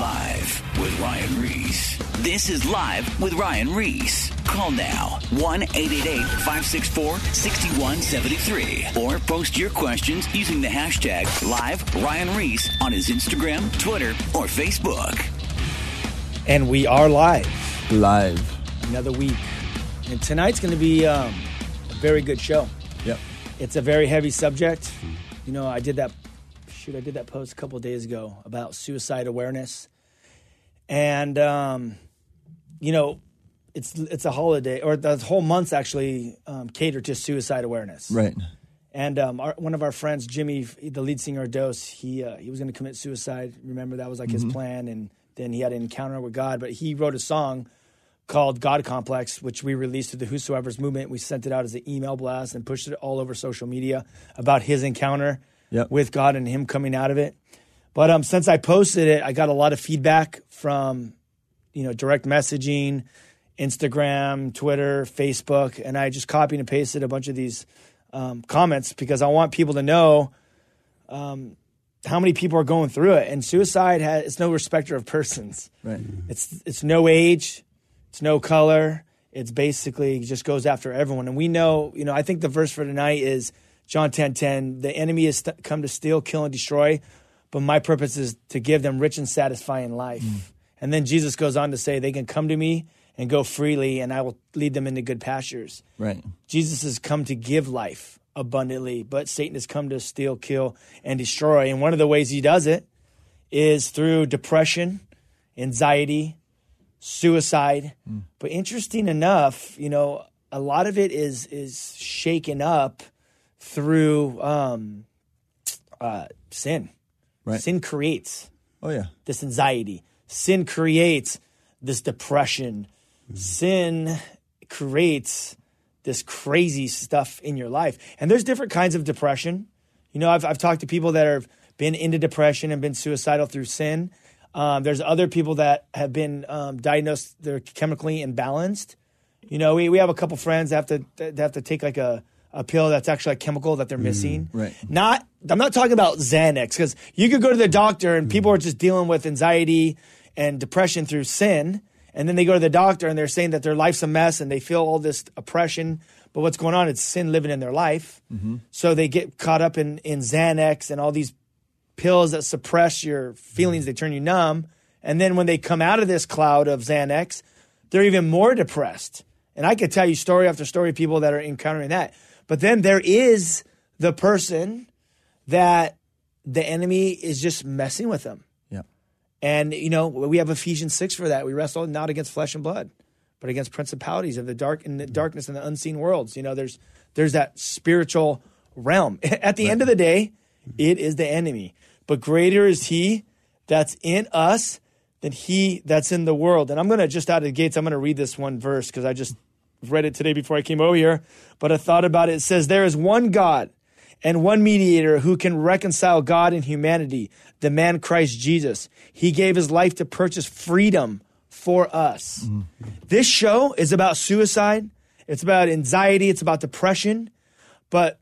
Live with Ryan Ries. This is Live with Ryan Ries. Call now 1 888 564 6173 or post your questions using the hashtag Live Ryan Ries on his Instagram, Twitter, or Facebook. And we are live Live. another week. And tonight's going to be um, a very good show. Yep. It's a very heavy subject. You know, I did that shoot, I did that post a couple days ago about suicide awareness. And um, you know, it's it's a holiday or the whole month's actually um, catered to suicide awareness. Right. And um, our, one of our friends, Jimmy, the lead singer of Dose, he uh, he was going to commit suicide. Remember that was like his plan, and then he had an encounter with God. But he wrote a song called God Complex, which we released through the Whosoever's movement. We sent it out as an email blast and pushed it all over social media about his encounter Yep. with God and him coming out of it. But um, since I posted it, I got a lot of feedback from you know direct messaging, Instagram, Twitter, Facebook, and I just copied and pasted a bunch of these um, comments because I want people to know um, how many people are going through it. And suicide has it's no respecter of persons. Right. It's it's no age, it's no color. It's basically just goes after everyone. And we know, you know, I think the verse for tonight is John 10 10. The enemy has st- come to steal, kill, and destroy, but my purpose is to give them rich and satisfying life. Mm. And then Jesus goes on to say, they can come to me and go freely, and I will lead them into good pastures. Right. Jesus has come to give life abundantly, but Satan has come to steal, kill, and destroy. And one of the ways he does it is through depression, anxiety, suicide. Mm. But interesting enough, you know, a lot of it is is shaken up through um, uh, sin. Right. Sin creates Oh yeah. this anxiety. Sin creates this depression. Sin creates this crazy stuff in your life. And there's different kinds of depression. You know, I've, I've talked to people that have been into depression and been suicidal through sin. Um, there's other people that have been um, diagnosed, they're chemically imbalanced. You know, we, we have a couple friends that have to, that have to take like a, a pill that's actually a chemical that they're mm, missing. right. Not, I'm not talking about Xanax because you could go to the doctor and people are just dealing with anxiety and depression through sin. And then they go to the doctor and they're saying that their life's a mess and they feel all this oppression. But what's going on? It's sin living in their life. Mm-hmm. So they get caught up in, in Xanax and all these pills that suppress your feelings, they turn you numb. And then when they come out of this cloud of Xanax, they're even more depressed. And I could tell you story after story of people that are encountering that. But then there is the person that the enemy is just messing with them. Yeah. And, you know, we have Ephesians 6 for that. We wrestle not against flesh and blood, but against principalities of the dark in the mm-hmm. darkness and the unseen worlds. You know, there's there's that spiritual realm. At the end of the day, mm-hmm. it is the enemy. But greater is he that's in us than he that's in the world. And I'm going to just out of the gates, I'm going to read this one verse because I just read it today before I came over here. But I thought about it. It says, There is one God and one mediator who can reconcile God and humanity, the man Christ Jesus. He gave his life to purchase freedom for us. Mm-hmm. This show is about suicide, it's about anxiety, it's about depression, but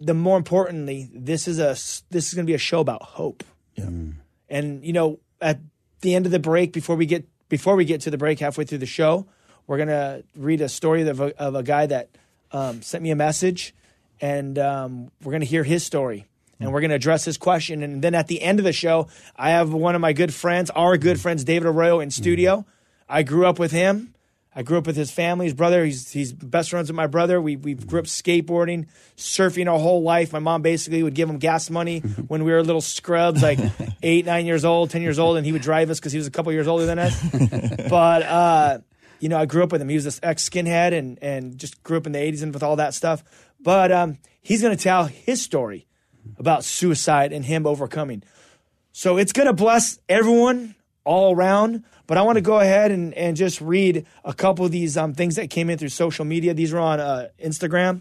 the more importantly, this is a this is going to be a show about hope. Yeah. Mm. And you know, at the end of the break, before we get before we get to the break, halfway through the show, we're gonna read a story of a, of a guy that um, sent me a message, and um, we're gonna hear his story, and we're gonna address his question. And then at the end of the show, I have one of my good friends, our good friends, David Arroyo, in studio. I grew up with him. I grew up with his family, his brother. He's he's best friends with my brother. We we grew up skateboarding, surfing our whole life. My mom basically would give him gas money when we were little scrubs, like eight, nine years old, ten years old, and he would drive us because he was a couple years older than us. but uh, you know, I grew up with him. He was this ex skinhead and and just grew up in the '80s and with all that stuff. But um, he's going to tell his story about suicide and him overcoming. So it's going to bless everyone all around. But I want to go ahead and, and just read a couple of these um, things that came in through social media. These are on uh, Instagram.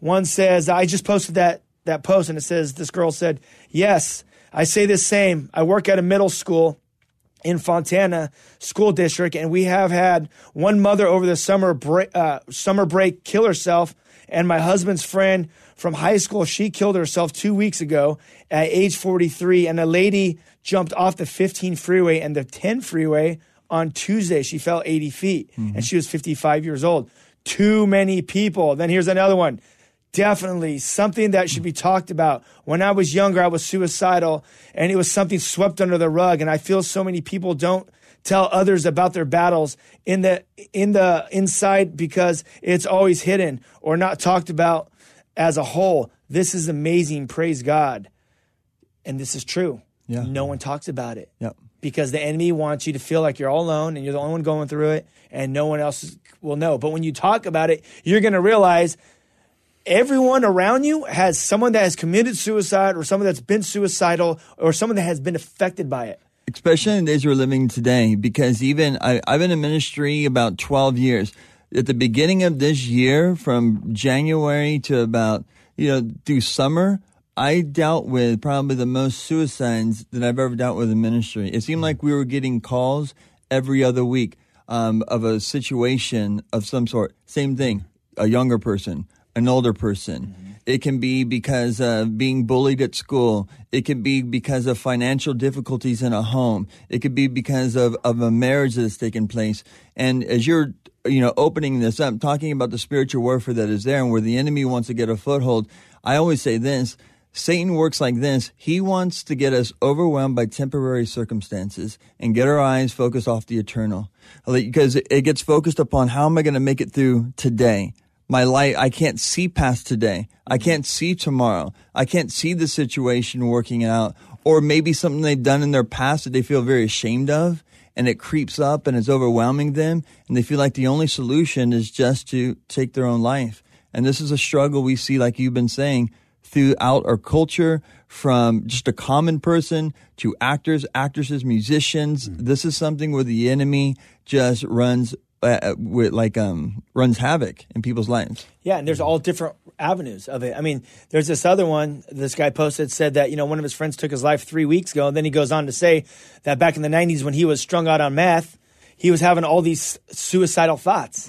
One says, I just posted that, that post and it says, this girl said, Yes, I say the same. I work at a middle school in Fontana School District, and we have had one mother over the summer break, uh, summer break kill herself And my husband's friend from high school, she killed herself two weeks ago at age 43. And a lady jumped off the 15 freeway and the 10 freeway on Tuesday. She fell 80 feet Mm-hmm. and she was 55 years old. Too many people. Then here's another one. Definitely something that should be talked about. When I was younger, I was suicidal and it was something swept under the rug. And I feel so many people don't tell others about their battles in the, in the inside because it's always hidden or not talked about as a whole. This is amazing. Praise God. And this is true. Yeah. No one talks about it Yep. because the enemy wants you to feel like you're all alone and you're the only one going through it and no one else will know. But when you talk about it, you're going to realize everyone around you has someone that has committed suicide or someone that's been suicidal or someone that has been affected by it. especially in the days we're living today, because even I, I've been in ministry about 12 years. At the beginning of this year, from January to about, you know, through summer, I dealt with probably the most suicides that I've ever dealt with in ministry. It seemed like we were getting calls every other week um, of a situation of some sort. Same thing, a younger person, an older person. Mm-hmm. It can be because of being bullied at school. It can be because of financial difficulties in a home. It could be because of, of a marriage that has taken place. And as you're, you know, opening this up, talking about the spiritual warfare that is there and where the enemy wants to get a foothold, I always say this. Satan works like this. He wants to get us overwhelmed by temporary circumstances and get our eyes focused off the eternal. Because it gets focused upon how am I going to make it through today? My light i can't see past today. I mm-hmm. can't see tomorrow. I can't see the situation working out. Or maybe something they've done in their past that they feel very ashamed of and it creeps up and it's overwhelming them and they feel like the only solution is just to take their own life. And this is a struggle we see like you've been saying throughout our culture from just a common person to actors actresses musicians. Mm-hmm. This is something where the enemy just runs uh, with like um runs havoc in people's lives. Yeah, and there's all different avenues of it. I mean, there's this other one. This guy posted said that you know one of his friends took his life three weeks ago, and then he goes on to say that back in the '90s when he was strung out on meth, he was having all these suicidal thoughts.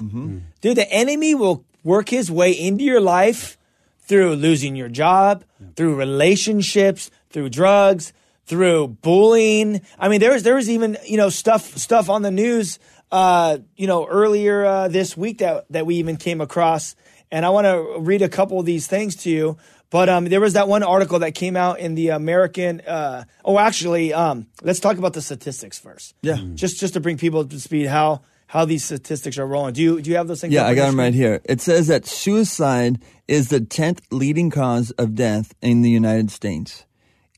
Dude, the enemy will work his way into your life through losing your job, through relationships, through drugs, through bullying. I mean, there was there was even you know stuff stuff on the news. Uh, you know, earlier uh, this week that that we even came across, and I want to read a couple of these things to you. But um, there was that one article that came out in the American. Uh, oh, actually, um, let's talk about the statistics first. Yeah. just just to bring people up to speed how how these statistics are rolling. Do you do you have those things? Yeah, I got them right here. It says that suicide is the 10th leading cause of death in the United States.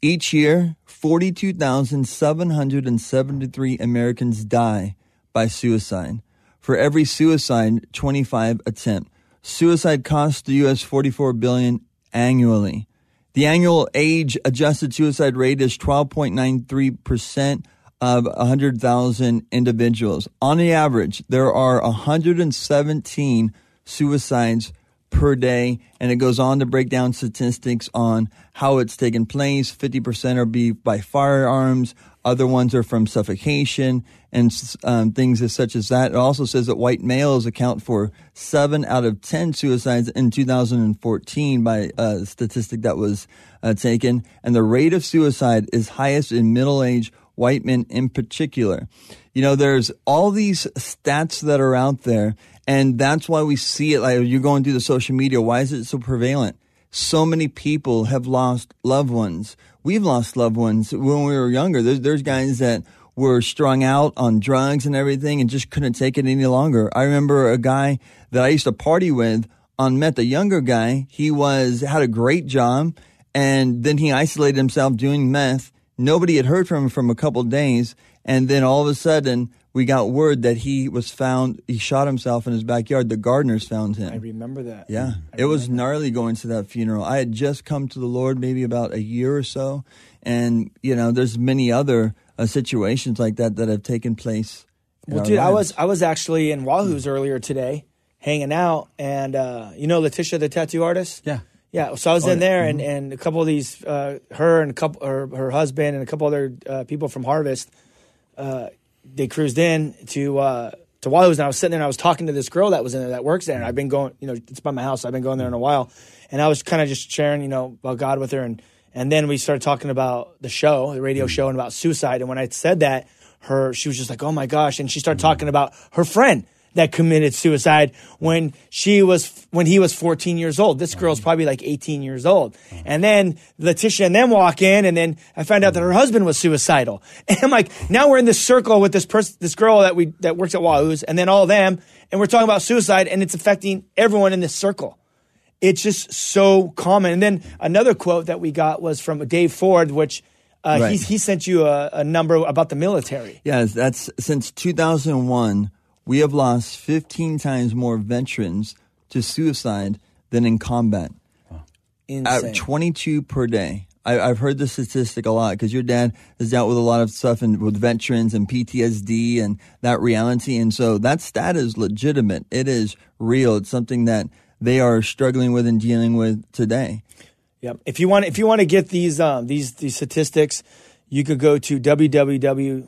Each year, 42,773 Americans die by suicide. For every suicide, 25 attempt. Suicide costs the US 44 billion annually. The annual age adjusted suicide rate is 12.93% of 100,000 individuals. On the average, there are 117 suicides per day, and it goes on to break down statistics on how it's taken place. 50% are be by firearms, other ones are from suffocation and um, things as such as that. It also says that white males account for seven out of 10 suicides in 2014 by a statistic that was uh, taken. And the rate of suicide is highest in middle aged white men in particular. You know, there's all these stats that are out there, and that's why we see it. Like you're going through the social media, why is it so prevalent? So many people have lost loved ones. We've lost loved ones when we were younger. There's, there's guys that were strung out on drugs and everything and just couldn't take it any longer. I remember a guy that I used to party with on meth, a younger guy. He was, had a great job and then he isolated himself doing meth. Nobody had heard from him from a couple of days. And then all of a sudden we got word that he was found, he shot himself in his backyard. The gardeners found him. I remember that. Yeah, it was gnarly going to that funeral. I had just come to the Lord maybe about a year or so, and you know, there's many other uh, situations like that that have taken place. Well, dude, I was I was actually in Wahoo's earlier today, hanging out, and uh, you know Letitia, the tattoo artist. Yeah. Yeah, so I was Oh, in yeah. there, and, and a couple of these, uh, her and a couple, her, her husband, and a couple other uh, people from Harvest, uh, they cruised in to uh, to Wahoo's, and I was sitting there and I was talking to this girl that was in there that works there, and I've been going, you know, it's by my house. I've been going there in a while, and I was kind of just sharing, you know, about God with her, and and then we started talking about the show, the radio mm. show, and about suicide. And when I said that, her she was just like, oh my gosh, and she started talking about her friend that committed suicide when she was when he was 14 years old. This girl's mm. probably like 18 years old. And then Letitia and them walk in, and then I find out that her husband was suicidal. And I'm like, now we're in this circle with this person, this girl that we that works at Wahoo's, and then all of them, and we're talking about suicide, and it's affecting everyone in this circle. It's just so common. And then another quote that we got was from Dave Ford, which. Uh, Right. he, he sent you a, a number about the military. Yes, that's since 2001, we have lost 15 times more veterans to suicide than in combat. Insane. At 22 per day. I, I've heard the statistic a lot because your dad has dealt with a lot of stuff and with veterans and PTSD and that reality. And so that stat is legitimate. It is real. It's something that they are struggling with and dealing with today. Yep. If you want, if you want to get these um, these these statistics, you could go to www.afsp.org.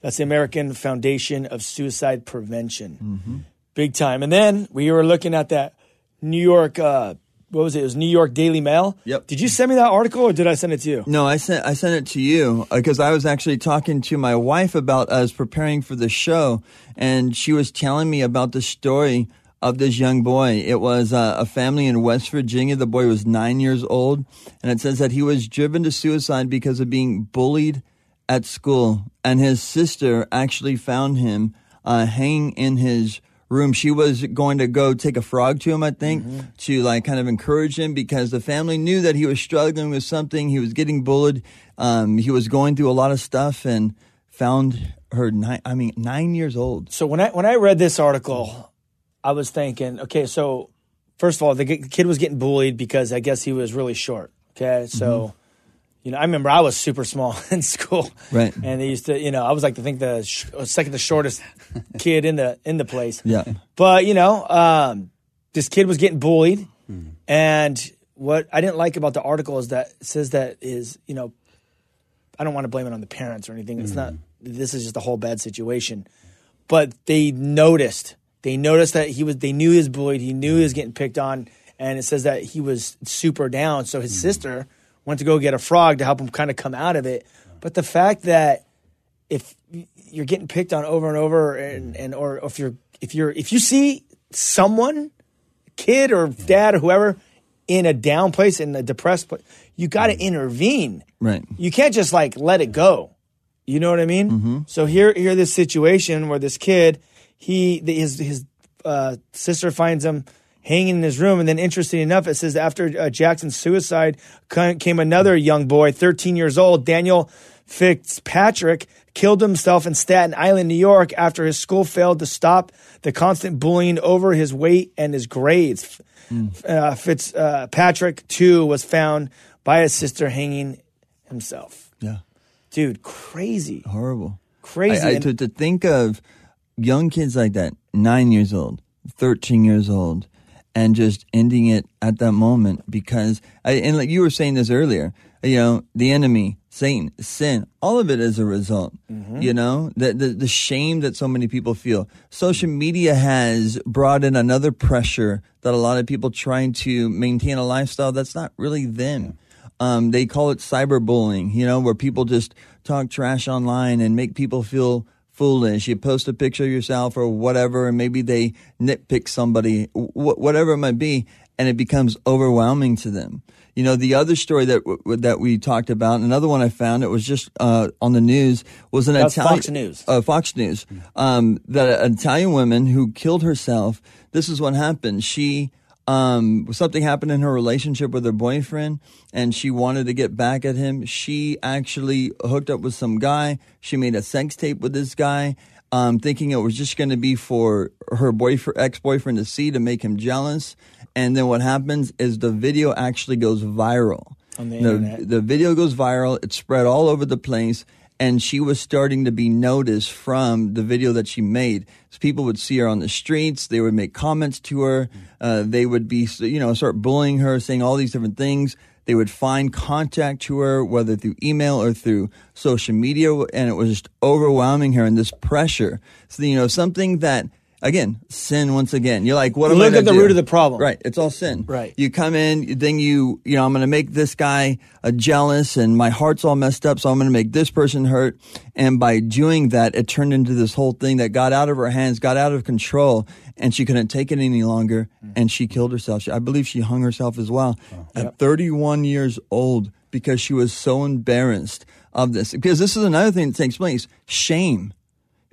That's the American Foundation of Suicide Prevention. Big time. And then we were looking at that New York. Uh, what was it? It was New York Daily Mail. Yep. Did you send me that article, or did I send it to you? No, I sent I sent it to you because I was actually talking to my wife about us preparing for the show, and she was telling me about the story of this young boy. It was uh, a family in West Virginia. The boy was nine years old, and it says that he was driven to suicide because of being bullied at school, and his sister actually found him uh, hanging in his room. She was going to go take a frog to him, I think, to like kind of encourage him because the family knew that he was struggling with something. He was getting bullied. Um, he was going through a lot of stuff and found her nine, I mean, nine years old. So when I when I read this article, I was thinking, okay, so first of all, the g- kid was getting bullied because I guess he was really short. Okay, so you know, I remember I was super small in school, Right. And they used to, you know, I was like, I think the sh- second the shortest kid in the in the place. Yeah. But you know, um, this kid was getting bullied, hmm. and what I didn't like about the article is that says that is you know, I don't want to blame it on the parents or anything. It's not. Hmm. This is just a whole bad situation, but they noticed. They noticed that he was. They knew he was bullied. He knew he was hmm. getting picked on, and it says that he was super down. So his sister went to go get a frog to help him kind of come out of it. But the fact that if you're getting picked on over and over and, and or if you're if you're if you see someone kid or dad or whoever in a down place in a depressed place you got to intervene. Right. you can't just like let it go. You know what i mean? So here here this situation where this kid he his his uh, sister finds him hanging in his room and then interesting enough it says after uh, jackson's suicide came another young boy 13 years old daniel fitzpatrick killed himself in staten island new york after his school failed to stop the constant bullying over his weight and his grades uh, fitzpatrick too was found by his sister hanging himself Yeah. dude crazy Horrible. crazy I, I, to, to think of young kids like that, nine years old, 13 years old, and just ending it at that moment because, I, and like you were saying this earlier, you know, the enemy, Satan, sin, all of it is a result. You know, the, the the shame that so many people feel. Social media has brought in another pressure that a lot of people trying to maintain a lifestyle that's not really them. Um, they call it cyberbullying, you know, where people just talk trash online and make people feel foolish. You post a picture of yourself or whatever, and maybe they nitpick somebody, wh- whatever it might be, and it becomes overwhelming to them. You know, the other story that w- that we talked about, another one I found, it was just uh, on the news, was an That's Italian Fox News. uh, Fox News, um, that an Italian woman who killed herself. This is what happened. She um, something happened in her relationship with her boyfriend, and she wanted to get back at him. She actually hooked up with some guy. She made a sex tape with this guy, um, thinking it was just going to be for her boyfriend, ex boyfriend, to see to make him jealous. And then what happens is the video actually goes viral. On the the, internet. the video goes viral. It spread all over the place. And she was starting to be noticed from the video that she made. So people would see her on the streets. They would make comments to her. Uh, they would be, you know, start bullying her, saying all these different things. they would find contact to her, whether through email or through social media, and it was just overwhelming her and this pressure. So, you know, something that again, sin once again. You're like, what am I Look gonna at the do? root of the problem. Right. It's all sin. Right. You come in, then you, you know, I'm going to make this guy uh, jealous and my heart's all messed up. So I'm going to make this person hurt. And by doing that, it turned into this whole thing that got out of her hands, got out of control and she couldn't take it any longer. And she killed herself. She, I believe she hung herself as well at 31 years old because she was so embarrassed of this. Because this is another thing that takes place. Shame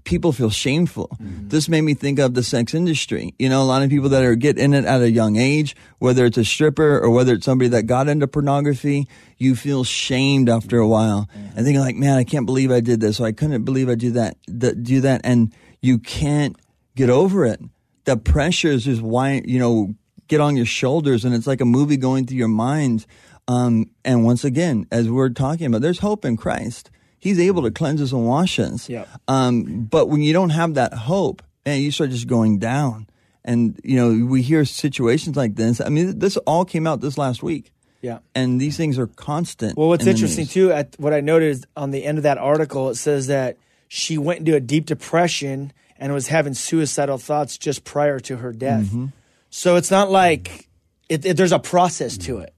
people feel shameful. This made me think of the sex industry. You know, a lot of people that are get in it at a young age, whether it's a stripper or whether it's somebody that got into pornography, you feel shamed after a while and thinking like, man, I can't believe I did this or I couldn't believe I do that, th- do that. And you can't get over it. The pressures just why, you know, get on your shoulders and it's like a movie going through your mind. Um, and once again, as we're talking about, there's hope in Christ. He's able to cleanse us and wash us. Yeah. Um, but when you don't have that hope, and you start just going down. And you know, we hear situations like this. I mean, this all came out this last week, Yeah. and these things are constant. Well, what's in interesting news. too, at what I noticed on the end of that article, it says that she went into a deep depression and was having suicidal thoughts just prior to her death. Mm-hmm. So it's not like it, it- there's a process to it.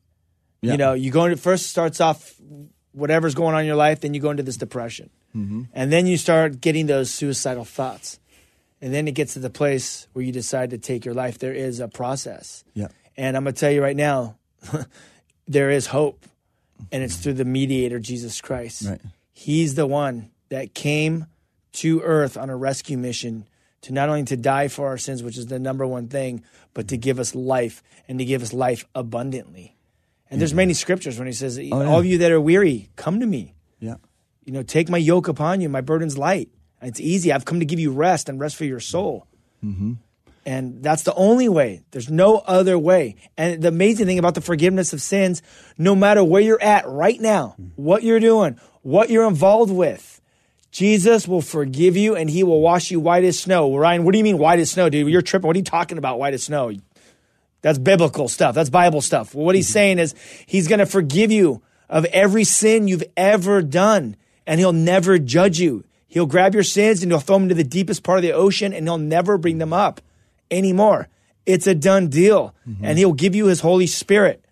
Yeah. You know, you go into first starts off whatever's going on in your life, then you go into this depression, Mm-hmm. and then you start getting those suicidal thoughts, and then it gets to the place where you decide to take your life. There is a process. Yeah. And I'm going to tell you right now, there is hope, and it's through the mediator, Jesus Christ. Right. He's the one that came to earth on a rescue mission to not only to die for our sins, which is the number one thing, but to give us life and to give us life abundantly. And there's many mm-hmm. scriptures when he says, oh, yeah. "All of you that are weary, come to me. Yeah. You know, take my yoke upon you. My burden's light. It's easy. I've come to give you rest and rest for your soul." Mm-hmm. And that's the only way. There's no other way. And the amazing thing about the forgiveness of sins, no matter where you're at right now, mm-hmm. what you're doing, what you're involved with, Jesus will forgive you and he will wash you white as snow. Ryan, what do you mean white as snow, dude? You're tripping. What are you talking about, white as snow? That's biblical stuff. That's Bible stuff. Well, What he's mm-hmm. saying is he's going to forgive you of every sin you've ever done and he'll never judge you. He'll grab your sins and he'll throw them into the deepest part of the ocean and he'll never bring them up anymore. It's a done deal. Mm-hmm. And he'll give you his Holy Spirit.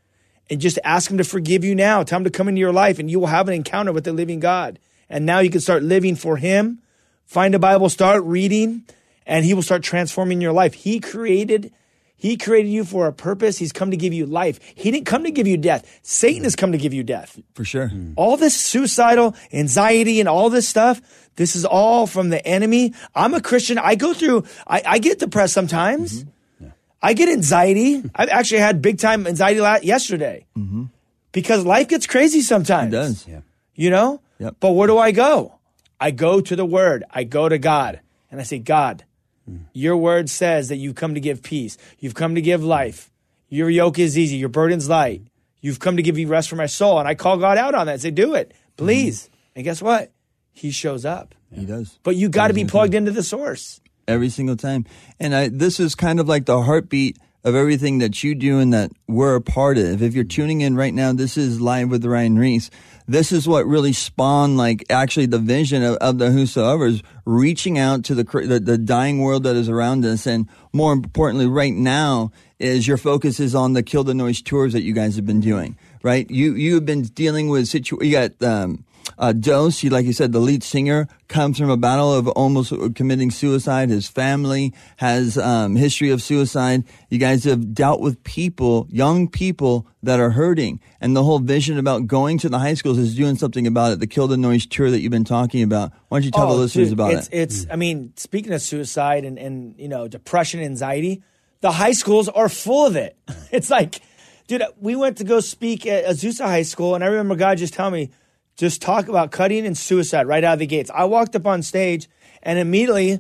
And just ask him to forgive you now. Tell him to come into your life and you will have an encounter with the living God. And now you can start living for him. Find a Bible, start reading, and he will start transforming your life. He created he created you for a purpose. He's come to give you life. He didn't come to give you death. Satan has come to give you death. For sure. Hmm. all this suicidal anxiety and all this stuff this is all from the enemy. I'm a christian. I go through i, I get depressed sometimes. Mm-hmm. I get anxiety. I've actually had big time anxiety la- yesterday. Mm-hmm. Because life gets crazy sometimes. It does. Yeah. you know? Yep. but where do i go? I go to the word. I go to god. And i say god Mm. your word says that you've come to give peace. You've come to give life. Your yoke is easy. Your burden's light. You've come to give you rest for my soul and i call god out on that and say do it please. Mm. And guess what? He shows up. He does. but you got to be plugged into the source. Every single time. And I, this is kind of like the heartbeat of everything that you do and that we're a part of. If you're tuning in right now, this is live with Ryan Ries. This is what really spawned, like, actually the vision of, of the Whosoever's reaching out to the, the the dying world that is around us, and more importantly, right now is your focus is on the Kill the Noise tours that you guys have been doing. Right? You you have been dealing with situ. You got. Um, uh, Dose, he, like you said, the lead singer comes from a battle of almost committing suicide. His family has um, history of suicide. You guys have dealt with people, young people that are hurting, and the whole vision about going to the high schools is doing something about it. The Kill the Noise tour that you've been talking about. Why don't you tell the Oh, listeners dude, about it's, it? It's, I mean, speaking of suicide and, and, you know, depression, anxiety, the high schools are full of it. It's like, dude, we went to go speak at Azusa High School, and I remember God just telling me, just talk about cutting and suicide right out of the gates. I walked up on stage, and immediately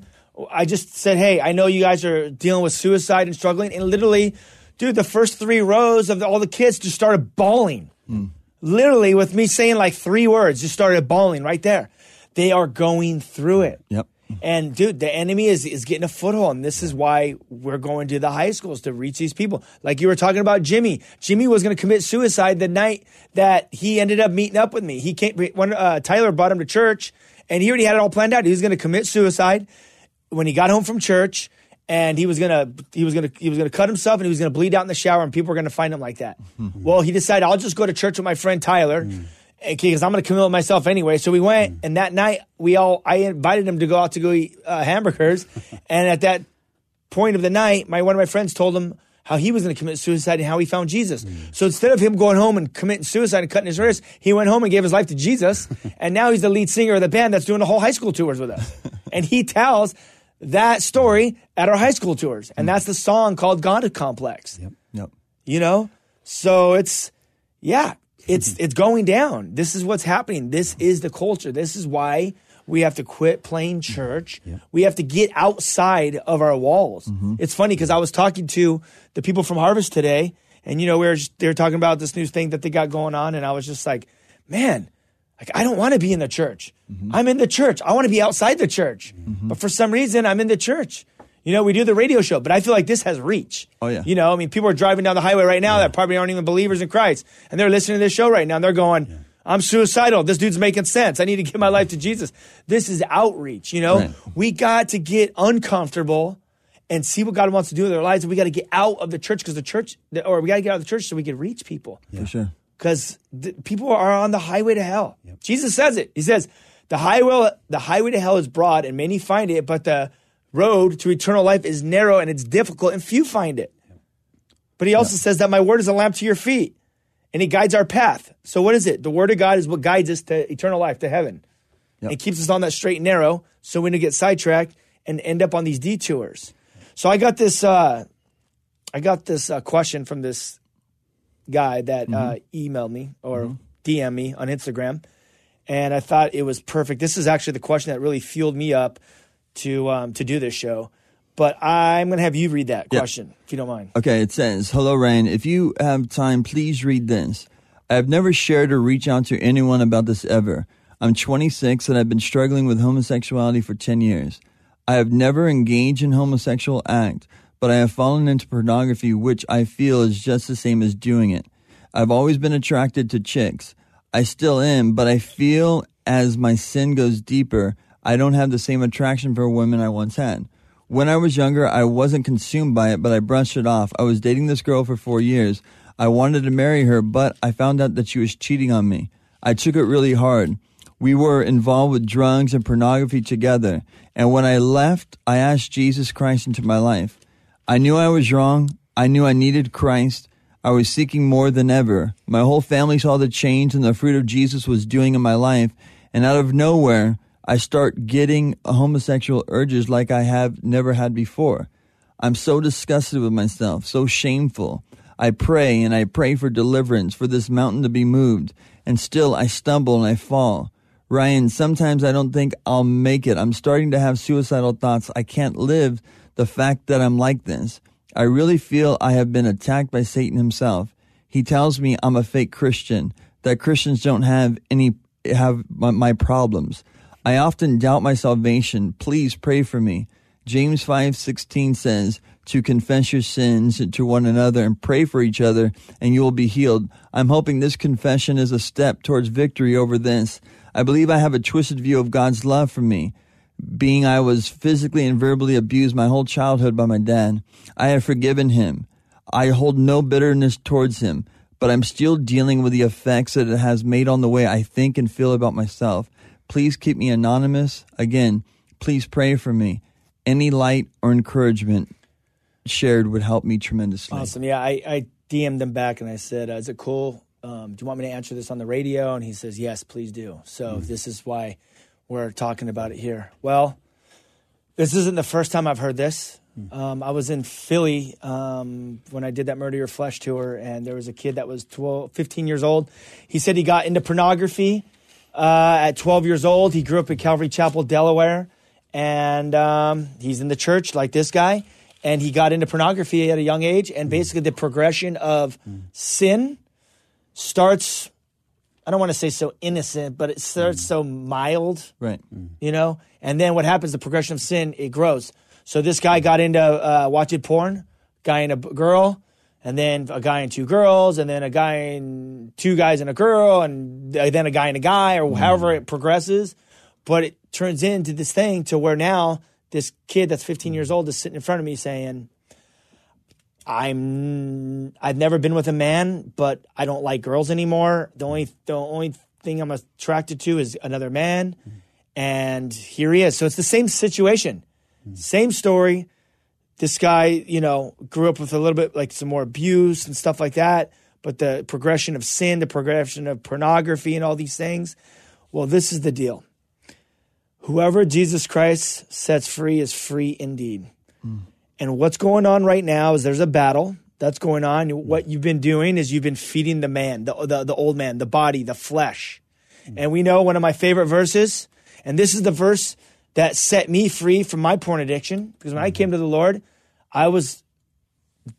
I just said, hey, I know you guys are dealing with suicide and struggling. And literally, dude, the first three rows of the, all the kids just started bawling hmm. literally with me saying like three words, just started bawling right there. They are going through it. Yep. And dude, the enemy is is getting a foothold, and this is why we're going to the high schools to reach these people. Like you were talking about Jimmy. Jimmy was going to commit suicide the night that he ended up meeting up with me. He came when uh, Tyler brought him to church, and he already had it all planned out. He was going to commit suicide when he got home from church and he was gonna he was gonna he was gonna cut himself and he was gonna bleed out in the shower and people were gonna find him like that. well, he decided I'll just go to church with my friend Tyler Eh, because I'm gonna commit it myself anyway. So we went mm. and that night we all I invited him to go out to go eat uh, hamburgers, and at that point of the night, my one of my friends told him how he was going to commit suicide and how he found Jesus. Mm. So instead of him going home and committing suicide and cutting his wrist, he went home and gave his life to Jesus. and now he's the lead singer of the band that's doing the whole high school tours with us. and he tells that story at our high school tours. And mm. that's the song called God Complex. Yep. Yep. You know? So it's yeah, it's it's going down. This is what's happening. This is the culture. This is why we have to quit playing church. We have to get outside of our walls. Mm-hmm. It's funny because I was talking to the people from Harvest today, and you know we were just, they were talking about this new thing that they got going on, and I was just like, man, like I don't want to be in the church. Mm-hmm. I'm in the church. I want to be outside the church, mm-hmm. but for some reason I'm in the church. You know, we do the radio show, but I feel like this has reach. Oh, yeah. You know, I mean, people are driving down the highway right now that probably aren't even believers in Christ, and they're listening to this show right now, and they're going, "I'm suicidal. This dude's making sense. I need to give my life to Jesus." This is outreach. You know, Right. we got to get uncomfortable and see what God wants to do in their lives, and we got to get out of the church because the church, or we got to get out of the church so we can reach people For sure. because people are on the highway to hell. Jesus says it. He says the highway the highway to hell is broad and many find it, but the road to eternal life is narrow and it's difficult and few find it. But he also says that my word is a lamp to your feet and it guides our path. So what is it? The word of God is what guides us to eternal life, to heaven. Yep. It keeps us on that straight and narrow so we don't get sidetracked and end up on these detours. So I got this uh, I got this uh, question from this guy that uh, emailed me or DM me on Instagram, and I thought it was perfect. This is actually the question that really fueled me up to um, to do this show. But I'm going to have you read that Yeah. question if you don't mind. Okay, it says, Hello, Ryan. If you have time, please read this. I have never shared or reached out to anyone about this ever. I'm 26 and I've been struggling with homosexuality for 10 years. I have never engaged in homosexual act, but I have fallen into pornography, which I feel is just the same as doing it. I've always been attracted to chicks. I still am, but I feel as my sin goes deeper, I don't have the same attraction for women I once had. When I was younger, I wasn't consumed by it, but I brushed it off. I was dating this girl for four years. I wanted to marry her, but I found out that she was cheating on me. I took it really hard. We were involved with drugs and pornography together. And when I left, I asked Jesus Christ into my life. I knew I was wrong. I knew I needed Christ. I was seeking more than ever. My whole family saw the change and the fruit of Jesus was doing in my life. And out of nowhere, I start getting homosexual urges like I have never had before. I'm so disgusted with myself, so shameful. I pray and I pray for deliverance, for this mountain to be moved, and still I stumble and I fall. Ryan, sometimes I don't think I'll make it. I'm starting to have suicidal thoughts. I can't live the fact that I'm like this. I really feel I have been attacked by Satan himself. He tells me I'm a fake Christian, that Christians don't have any have my, my problems. I often doubt my salvation. Please pray for me. James 5:16 says to confess your sins to one another and pray for each other and you will be healed. I'm hoping this confession is a step towards victory over this. I believe I have a twisted view of God's love for me being I was physically and verbally abused my whole childhood by my dad. I have forgiven him. I hold no bitterness towards him, but I'm still dealing with the effects that it has made on the way I think and feel about myself. Please keep me anonymous. Again, please pray for me. Any light or encouragement shared would help me tremendously. Awesome. Yeah, I, I DM'd him back and I said, uh, "Is it cool? Um, do you want me to answer this on the radio?" And he says, "Yes, please do." So this is why we're talking about it here. Well, this isn't the first time I've heard this. Um, I was in Philly um, when I did that Murder Your Flesh tour, and there was a kid that was 12, 15 years old. He said he got into pornography uh, at 12 years old. He grew up in Calvary Chapel, Delaware, and um, he's in the church like this guy. And he got into pornography at a young age, and basically the progression of sin starts I don't want to say so innocent, but it starts so mild, Right. you know. And then what happens? The progression of sin it grows. So this guy got into uh, watching porn, guy and a girl, and then a guy and two girls, and then a guy and two guys and a girl, and then a guy and a guy, or however it progresses. But it turns into this thing to where now this kid that's 15 years old is sitting in front of me saying, I'm I've never been with a man, but I don't like girls anymore. The only the only thing I'm attracted to is another man. And here he is. So it's the same situation. Same story. This guy, you know, grew up with a little bit like some more abuse and stuff like that, but the progression of sin, the progression of pornography and all these things. Well, this is the deal. Whoever Jesus Christ sets free is free indeed. Hmm. And what's going on right now is there's a battle that's going on. Hmm. What you've been doing is you've been feeding the man, the, the, the old man, the body, the flesh. Hmm. And we know one of my favorite verses, and this is the verse that set me free from my porn addiction. Because when I came mm-hmm. to the Lord, I was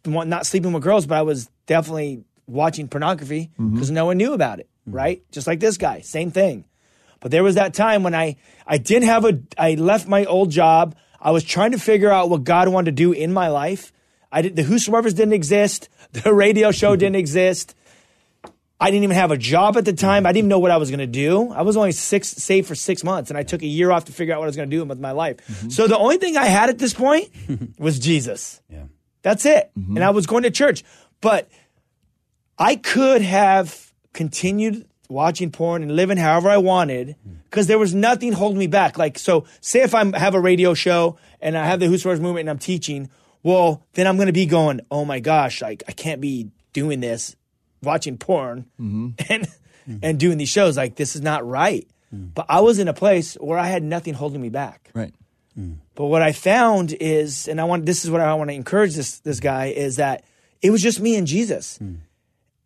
not sleeping with girls, but I was definitely watching pornography mm-hmm. because no one knew about it, mm-hmm. right? Just like this guy, same thing. But there was that time when I I didn't have a I left my old job. I was trying to figure out what God wanted to do in my life. I did the Whosoever's didn't exist. The radio show didn't exist. I didn't even have a job at the mm-hmm. time. I didn't even know what I was going to do. I was only six saved for six months, and I took a year off to figure out what I was going to do with my life. Mm-hmm. So the only thing I had at this point was Jesus. Yeah. That's it. Mm-hmm. And I was going to church. But I could have continued watching porn and living however I wanted mm. because there was nothing holding me back. Like, so say if I have a radio show and I have the Who's Whosoever's movement and I'm teaching, well, then I'm going to be going, oh my gosh, like I can't be doing this, watching porn mm-hmm. and, and doing these shows. Like, this is not right. Mm. But I was in a place where I had nothing holding me back. Right. Mm. But what I found is, and I want this is what I want to encourage this this guy is that it was just me and Jesus. Mm.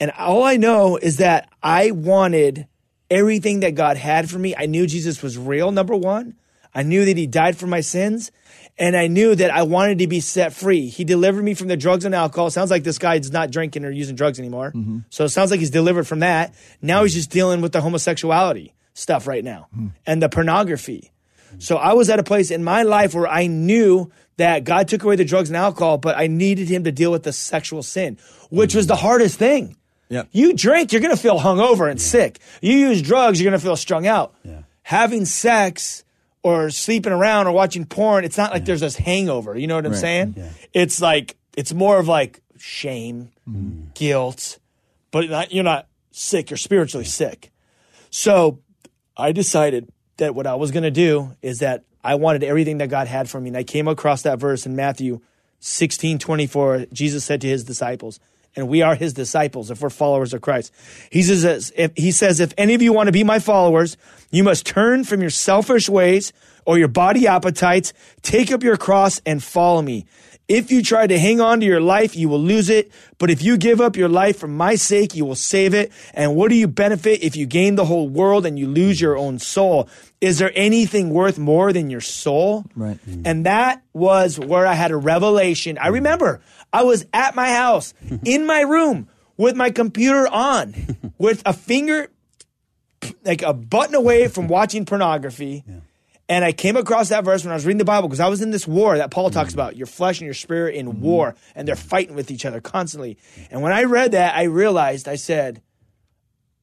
And all I know is that I wanted everything that God had for me. I knew Jesus was real, number one. I knew that he died for my sins. And I knew that I wanted to be set free. He delivered me from the drugs and alcohol. Sounds like this guy's not drinking or using drugs anymore. Mm-hmm. So it sounds like he's delivered from that. Now he's just dealing with the homosexuality stuff right now mm-hmm. and the pornography. So I was at a place in my life where I knew that God took away the drugs and alcohol, but I needed him to deal with the sexual sin, which was the mm-hmm. hardest thing. Yep. You drink, you're going to feel hungover and sick. You use drugs, you're going to feel strung out. Yeah. Having sex or sleeping around or watching porn, it's not like there's this hangover. You know what I'm Right. saying? It's like, it's more of like shame, mm. guilt, but not, you're not sick, you're spiritually sick. So I decided that what I was going to do is that I wanted everything that God had for me. And I came across that verse in Matthew 16 24. Jesus said to his disciples, and we are his disciples if we're followers of Christ. He says, if, he says, if any of you want to be my followers, you must turn from your selfish ways or your body appetites, take up your cross and follow me. If you try to hang on to your life, you will lose it. But if you give up your life for my sake, you will save it. And what do you benefit if you gain the whole world and you lose your own soul? Is there anything worth more than your soul? Right. And that was where I had a revelation. I remember I was at my house in my room with my computer on with a finger like a button away from watching pornography. And I came across that verse when I was reading the Bible because I was in this war that Paul talks mm. about your flesh and your spirit in mm-hmm. war, and they're fighting with each other constantly. And when I read that, I realized I said,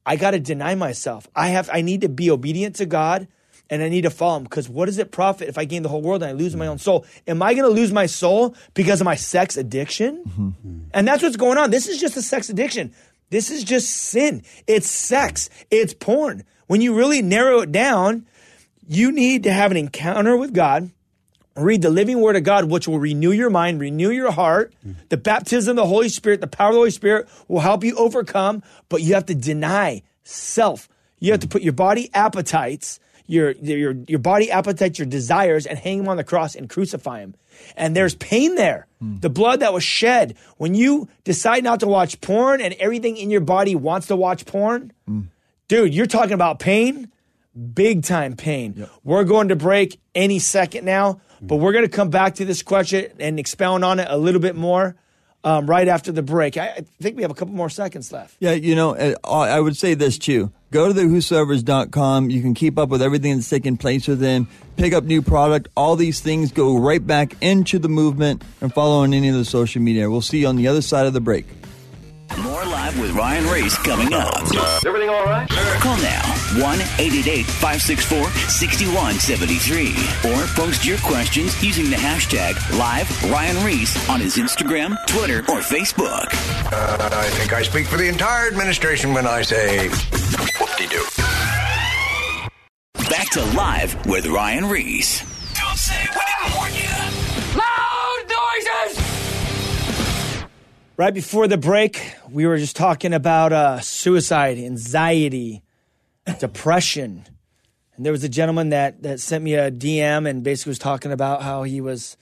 I got to deny myself. I have I need to be obedient to God and I need to follow him because what does it profit if I gain the whole world and I lose my mm. own soul? Am I going to lose my soul because of my sex addiction? Mm-hmm. Mm. And that's what's going on. This is just a sex addiction. This is just sin. It's sex. It's porn. When you really narrow it down, you need to have an encounter with God read the living word of God, which will renew your mind, renew your heart. The baptism of the Holy Spirit, the power of the Holy Spirit will help you overcome, but you have to deny self. You have to put your body appetites, your, your, your body appetites, your desires, and hang them on the cross and crucify them. And there's pain there. The blood that was shed. When you decide not to watch porn and everything in your body wants to watch porn, dude, you're talking about pain big time pain. We're going to break any second now, but we're going to come back to this question and expound on it a little bit more. um, right after the break. I, I think we have a couple more seconds left. Yeah, you know, uh, I would say this too. Go to the whosoevers.com. You can keep up with everything that's taking place with them, pick up new product. All these things go right back into the movement and follow on any of the social media. We'll see you on the other side of the break. More live with Ryan Ries coming up. Is everything all right? Call now 1 888 564 6173 or post your questions using the hashtag live Ryan Ries on his Instagram, Twitter, or Facebook. Uh, I think I speak for the entire administration when I say whoop-de-doo. Back to live with Ryan Ries. Don't say Right before the break, we were just talking about uh, suicide, anxiety, depression. And there was a gentleman that, that sent me a DM and basically was talking about how he was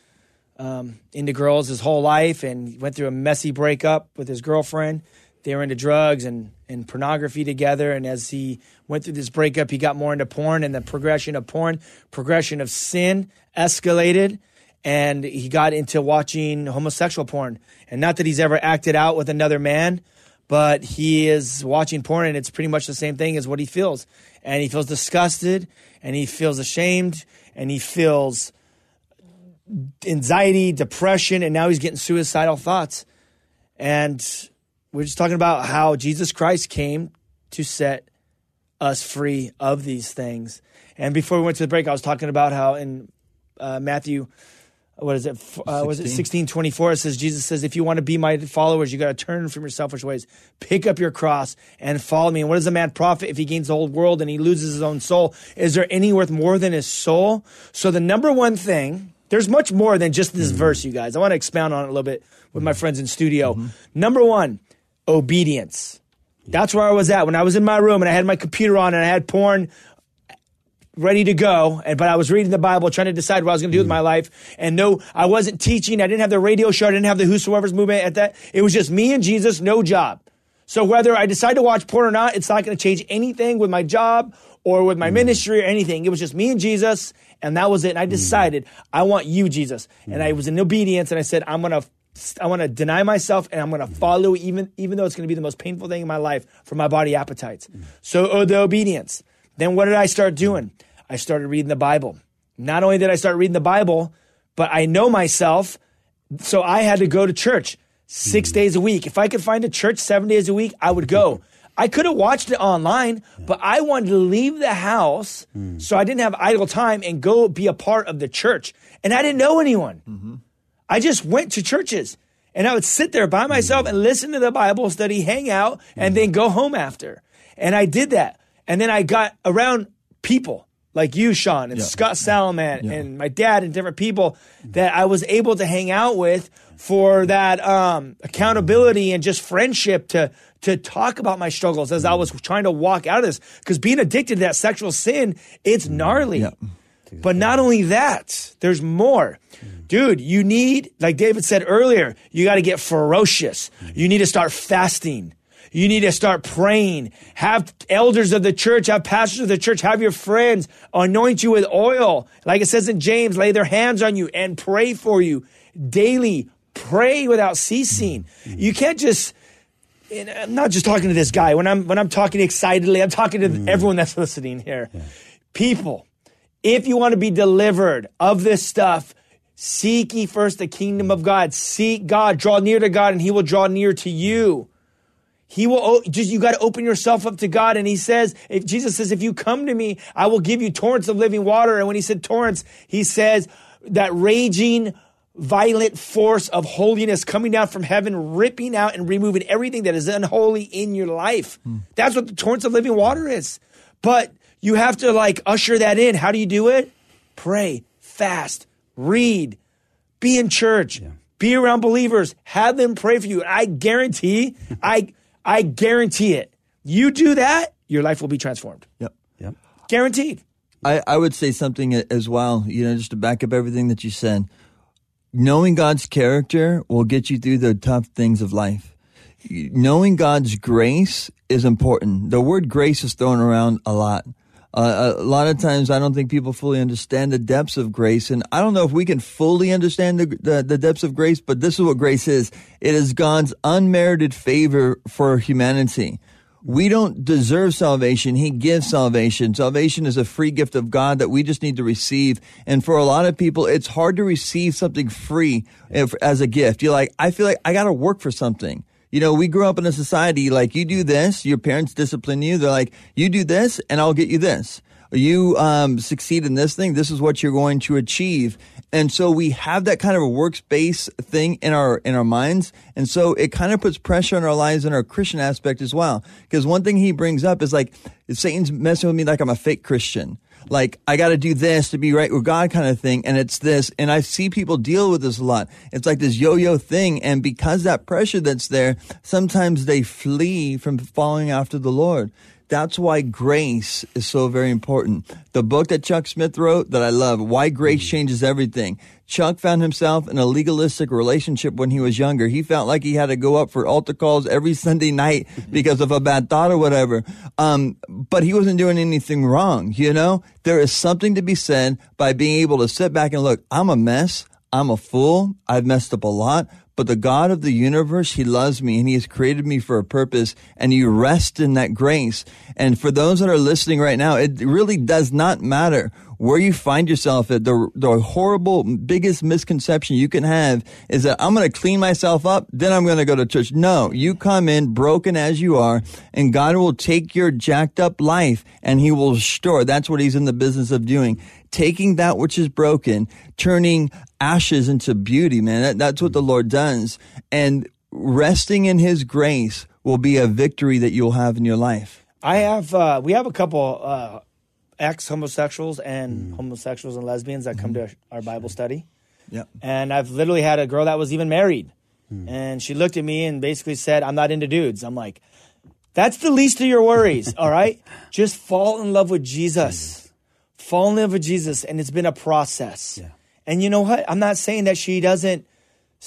um, into girls his whole life and went through a messy breakup with his girlfriend. They were into drugs and, and pornography together. And as he went through this breakup, he got more into porn and the progression of porn, progression of sin escalated. And he got into watching homosexual porn. And not that he's ever acted out with another man, but he is watching porn and it's pretty much the same thing as what he feels. And he feels disgusted and he feels ashamed and he feels anxiety, depression, and now he's getting suicidal thoughts. And we're just talking about how Jesus Christ came to set us free of these things. And before we went to the break, I was talking about how in uh, Matthew, what is it? Uh, was it sixteen twenty four? It says Jesus says, "If you want to be my followers, you got to turn from your selfish ways, pick up your cross, and follow me." And what does a man profit if he gains the whole world and he loses his own soul? Is there any worth more than his soul? So the number one thing, there's much more than just this mm-hmm. verse, you guys. I want to expound on it a little bit with my mm-hmm. friends in studio. Mm-hmm. Number one, obedience. That's where I was at when I was in my room and I had my computer on and I had porn ready to go. And but I was reading the Bible, trying to decide what I was going to do with mm. my life. And no, I wasn't teaching. I didn't have the radio show. I didn't have the Whosoever's movement at that. It was just me and Jesus, no job. So whether I decide to watch porn or not, it's not going to change anything with my job or with my mm. ministry or anything. It was just me and Jesus, and that was it. And I mm. decided I want you, Jesus. And I was in obedience, and I said I'm going to. I want to deny myself and I'm going to follow even even though it's going to be the most painful thing in my life for my body appetites. So oh, the obedience. Then what did I start doing? I started reading the Bible. Not only did I start reading the Bible, but I know myself, so I had to go to church six hmm. days a week. If I could find a church seven days a week, I would go. I could have watched it online, but I wanted to leave the house hmm. so I didn't have idle time and go be a part of the church. And I didn't know anyone. Mm-hmm. I just went to churches and I would sit there by myself hmm. and listen to the Bible study, hang out, and then go home after. And I did that. And then I got around people like you, Sean, and Scott Salaman, and my dad, and different people that I was able to hang out with for that um, accountability and just friendship to to talk about my struggles as I mm. was trying to walk out of this. Because being addicted to that sexual sin, it's mm. gnarly. But not only that, there's more. Mm. Dude, you need, like David said earlier, you got to get ferocious. You need to start fasting. You need to start praying. Have elders of the church, have pastors of the church, have your friends anoint you with oil. Like it says in James, lay their hands on you and pray for you daily. Pray without ceasing. Mm-hmm. You can't just, and I'm not just talking to this guy. When I'm when I'm talking excitedly, I'm talking to mm-hmm. everyone that's listening here. People, if you want to be delivered of this stuff, seek ye first the kingdom of God. Seek God, draw near to God, and He will draw near to you. He will just you got to open yourself up to God. And He says, if Jesus says, if you come to me, I will give you torrents of living water. And when He said torrents, He says that raging violent force of holiness coming down from heaven, ripping out and removing everything that is unholy in your life. Hmm. That's what the torrents of living water is. But you have to like usher that in. How do you do it? Pray, fast, read, be in church, be around believers, have them pray for you. I guarantee, I I guarantee it. You do that, your life will be transformed. Yep. Yep. Guaranteed. I, I would say something as well, you know, just to back up everything that you said. Knowing God's character will get you through the tough things of life. Knowing God's grace is important. The word grace is thrown around a lot. Uh, a lot of times, I don't think people fully understand the depths of grace, and I don't know if we can fully understand the, the, the depths of grace. But this is what grace is: it is God's unmerited favor for humanity. We don't deserve salvation. He gives salvation. Salvation is a free gift of God that we just need to receive. And for a lot of people, it's hard to receive something free if, as a gift. You're like, I feel like I got to work for something. You know, we grew up in a society like you do this, your parents discipline you. They're like, you do this and I'll get you this. You um, succeed in this thing. This is what you're going to achieve. And so we have that kind of a workspace thing in our in our minds, and so it kind of puts pressure on our lives and our Christian aspect as well. Because one thing he brings up is like Satan's messing with me like I'm a fake Christian like I got to do this to be right with God kind of thing. And it's this, and I see people deal with this a lot. It's like this yo-yo thing. And because that pressure that's there, sometimes they flee from following after the Lord. That's why grace is so very important. The book that Chuck Smith wrote that I love, Why Grace Changes Everything. Chuck found himself in a legalistic relationship when he was younger. He felt like he had to go up for altar calls every Sunday night because of a bad thought or whatever. Um, but he wasn't doing anything wrong, you know? There is something to be said by being able to sit back and look, I'm a mess. I'm a fool. I've messed up a lot, but the God of the universe, He loves me and He has created me for a purpose and you rest in that grace. And for those that are listening right now, it really does not matter where you find yourself at. The, the horrible, biggest misconception you can have is that I'm going to clean myself up, then I'm going to go to church. No, you come in broken as you are and God will take your jacked up life and He will restore. That's what He's in the business of doing taking that which is broken, turning ashes into beauty, man. That, that's what the Lord does. And resting in his grace will be a victory that you'll have in your life. I have uh, we have a couple uh, ex homosexuals and homosexuals and lesbians that come to our Bible study. Yeah. And I've literally had a girl that was even married. And she looked at me and basically said, I'm not into dudes. I'm like, that's the least of your worries, all right? Just fall in love with Jesus. Fall in love with Jesus. And it's been a process. And you know what? I'm not saying that she doesn't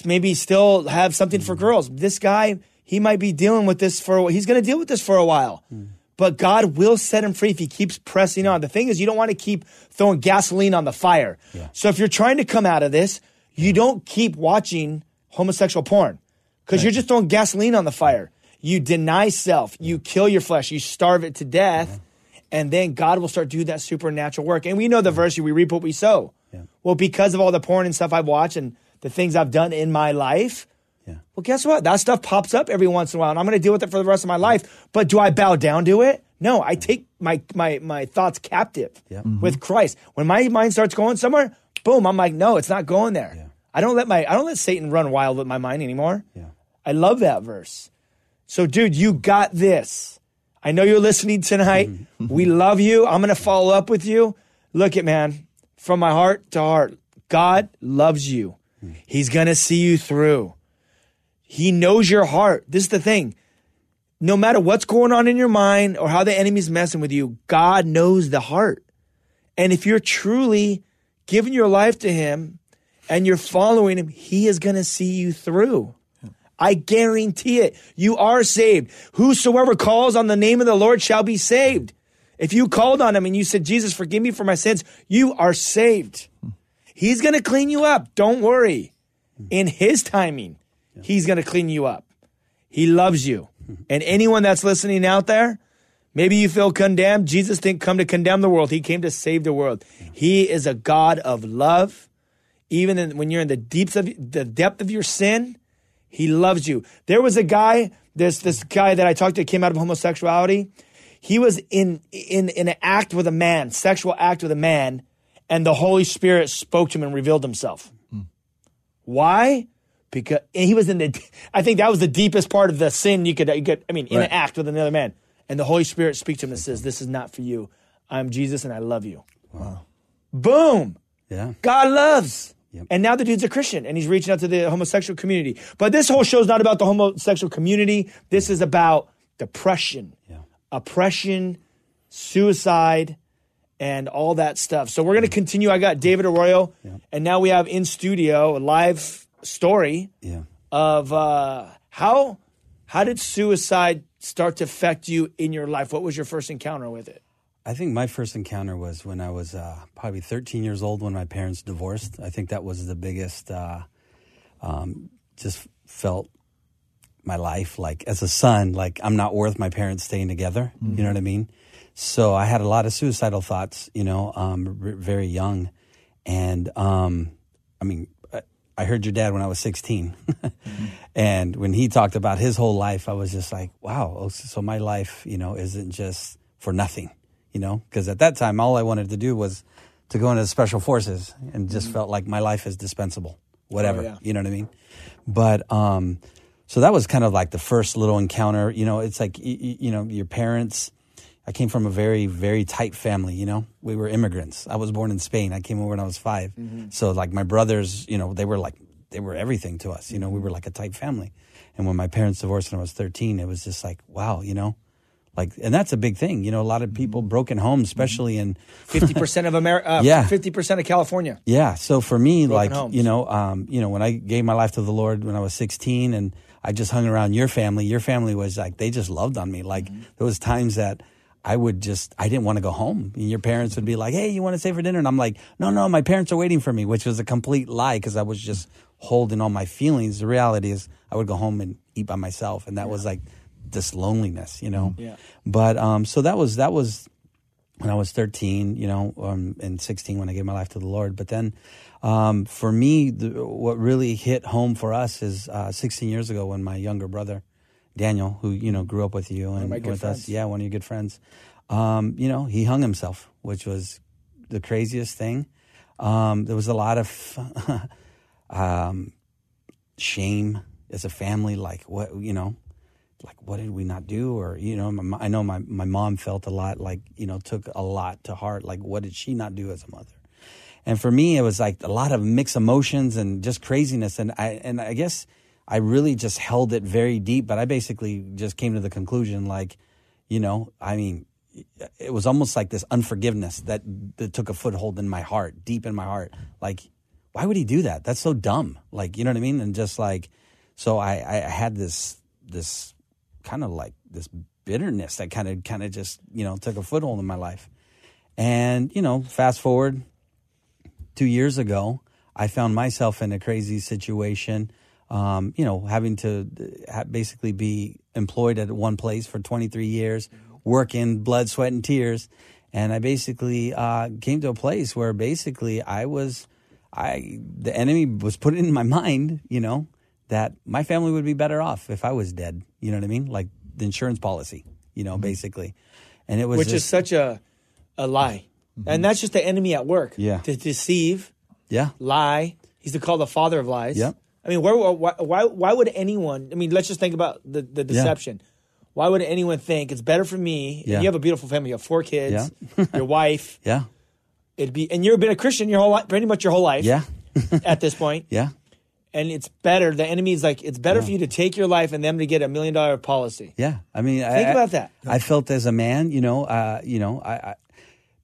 maybe still have something for mm-hmm. girls. This guy, he might be dealing with this for, he's going to deal with this for a while. Mm. But God will set him free if he keeps pressing on. The thing is, you don't want to keep throwing gasoline on the fire. So if you're trying to come out of this, you don't keep watching homosexual porn because you're just throwing gasoline on the fire. You deny self, you kill your flesh, you starve it to death, uh-huh. And then God will start doing that supernatural work. And we know the verse, we reap what we sow. Well, because of all the porn and stuff I've watched and the things I've done in my life, Yeah. well, guess what? That stuff pops up every once in a while, and I'm going to deal with it for the rest of my life. But do I bow down to it? No, I take my my my thoughts captive Yeah. Mm-hmm. with Christ. When my mind starts going somewhere, boom, I'm like, no, it's not going there. Yeah. I don't let my I don't let Satan run wild with my mind anymore. Yeah. I love that verse. So, dude, you got this. I know you're listening tonight. Mm-hmm. we love you. I'm going to follow up with you. Look at man, from my heart to heart, God loves you. He's going to see you through. He knows your heart. This is the thing. No matter what's going on in your mind or how the enemy's messing with you, God knows the heart. And if you're truly giving your life to him and you're following him, he is going to see you through. I guarantee it. You are saved. Whosoever calls on the name of the Lord shall be saved. If you called on him and you said, Jesus, forgive me for my sins, you are saved. He's going to clean you up. Don't worry. In his timing, he's going to clean you up. He loves you. And anyone that's listening out there, maybe you feel condemned. Jesus didn't come to condemn the world. He came to save the world. He is a God of love. Even in, when you're in the deeps of the depth of your sin, he loves you. There was a guy, this this guy that I talked to came out of homosexuality. He was in in in an act with a man, sexual act with a man, and the Holy Spirit spoke to him and revealed himself. Hmm. Why? Because he was in the. I think that was the deepest part of the sin you could. You could I mean, in an act with another man, and the Holy Spirit speaks to him and says, "This is not for you. I'm Jesus, and I love you." Wow. Boom. Yeah. God loves. Yep. And now the dude's a Christian and he's reaching out to the homosexual community. But this whole show's not about the homosexual community. This is about depression, Yeah. oppression, suicide, and all that stuff. So we're going to continue. I got David Arroyo, and now we have in studio a live story Yeah. of uh, how how did suicide start to affect you in your life? What was your first encounter with it? I think my first encounter was when I was uh, probably 13 years old when my parents divorced. I think that was the biggest. Uh, um, just felt my life like as a son, like I'm not worth my parents staying together. You know what I mean? So I had a lot of suicidal thoughts. You know, um, r- very young, and um, I mean, I- I heard your dad when I was 16, and when he talked about his whole life, I was just like, wow. oh, So my life, you know, isn't just for nothing. You know, because at that time, all I wanted to do was to go into the special forces, and just mm-hmm. felt like my life is dispensable. Oh, whatever, yeah. you know what I mean? But um, so that was kind of like the first little encounter. You know, it's like y- y- you know your parents. I came from a very very tight family. You know, we were immigrants. I was born in Spain. I came over when I was 5 mm-hmm. So like my brothers, you know, they were like they were everything to us. You know, we mm-hmm. were like a tight family. And when my parents divorced when I was thirteen, it was just like wow, you know. Like, and that's a big thing, you know. A lot of people broken homes, especially in Fifty percent of America. Uh, Yeah. Fifty percent of California. yeah. So for me, Broken like homes. you know, um, you know, when I gave my life to the Lord when I was 16, and I just hung around your family. Your family was like they just loved on me. Like Mm-hmm. there was times that I would just I didn't want to go home. And your parents would be like, "Hey, you want to stay for dinner?" And I'm like, "No, no, my parents are waiting for me," which was a complete lie because I was just holding all my feelings. The reality is, I would go home and eat by myself, and that was like this loneliness, you know. Yeah. But um, so that was that was when I was 13, you know, um, and 16 when I gave my life to the Lord. But then um, for me, the, what really hit home for us is uh, 16 years ago when my younger brother, Daniel, who, you know, grew up with you and with friends. us. Yeah, one of your good friends. Um, you know, he hung himself, which was the craziest thing. Um, there was a lot of um, shame as a family, like what, you know, like what did we not do? Or you know my, i know my, my mom felt a lot like you know took a lot to heart like what did she not do as a mother? And for me it was like a lot of mixed emotions and just craziness. And i and i guess i really just held it very deep but i basically just came to the conclusion like you know i mean it was almost like this unforgiveness that, that took a foothold in my heart deep in my heart. Like why would he do that? That's so dumb. Like you know what i mean? And just like so i i had this this kind of like this bitterness that kind of kind of just you know took a foothold in my life. And you know fast forward two years ago i found myself in a crazy situation um, you know having to uh, basically be employed at one place for 23 years working blood sweat and tears. And i basically uh, came to a place where basically i was i the enemy was put in my mind you know that my family would be better off if I was dead. You know what I mean? Like the insurance policy, you know, mm-hmm. basically. And it was which is such a a lie, mm-hmm. and that's just the enemy at work. Yeah. to deceive, yeah, lie. He's called the father of lies. Yeah. I mean, where, why, why, why would anyone? I mean, let's just think about the, the deception. Why would anyone think it's better for me? Yeah. You have a beautiful family. You have four kids. Yeah. your wife. yeah, It'd be, and you've been a Christian your whole life, pretty much your whole life. yeah, at this point, yeah, and it's better. The enemy is like, it's better for you to take your life and them to get a million dollar policy. yeah. I mean, Think I, about that. I felt as a man, you know, uh, you know, I, I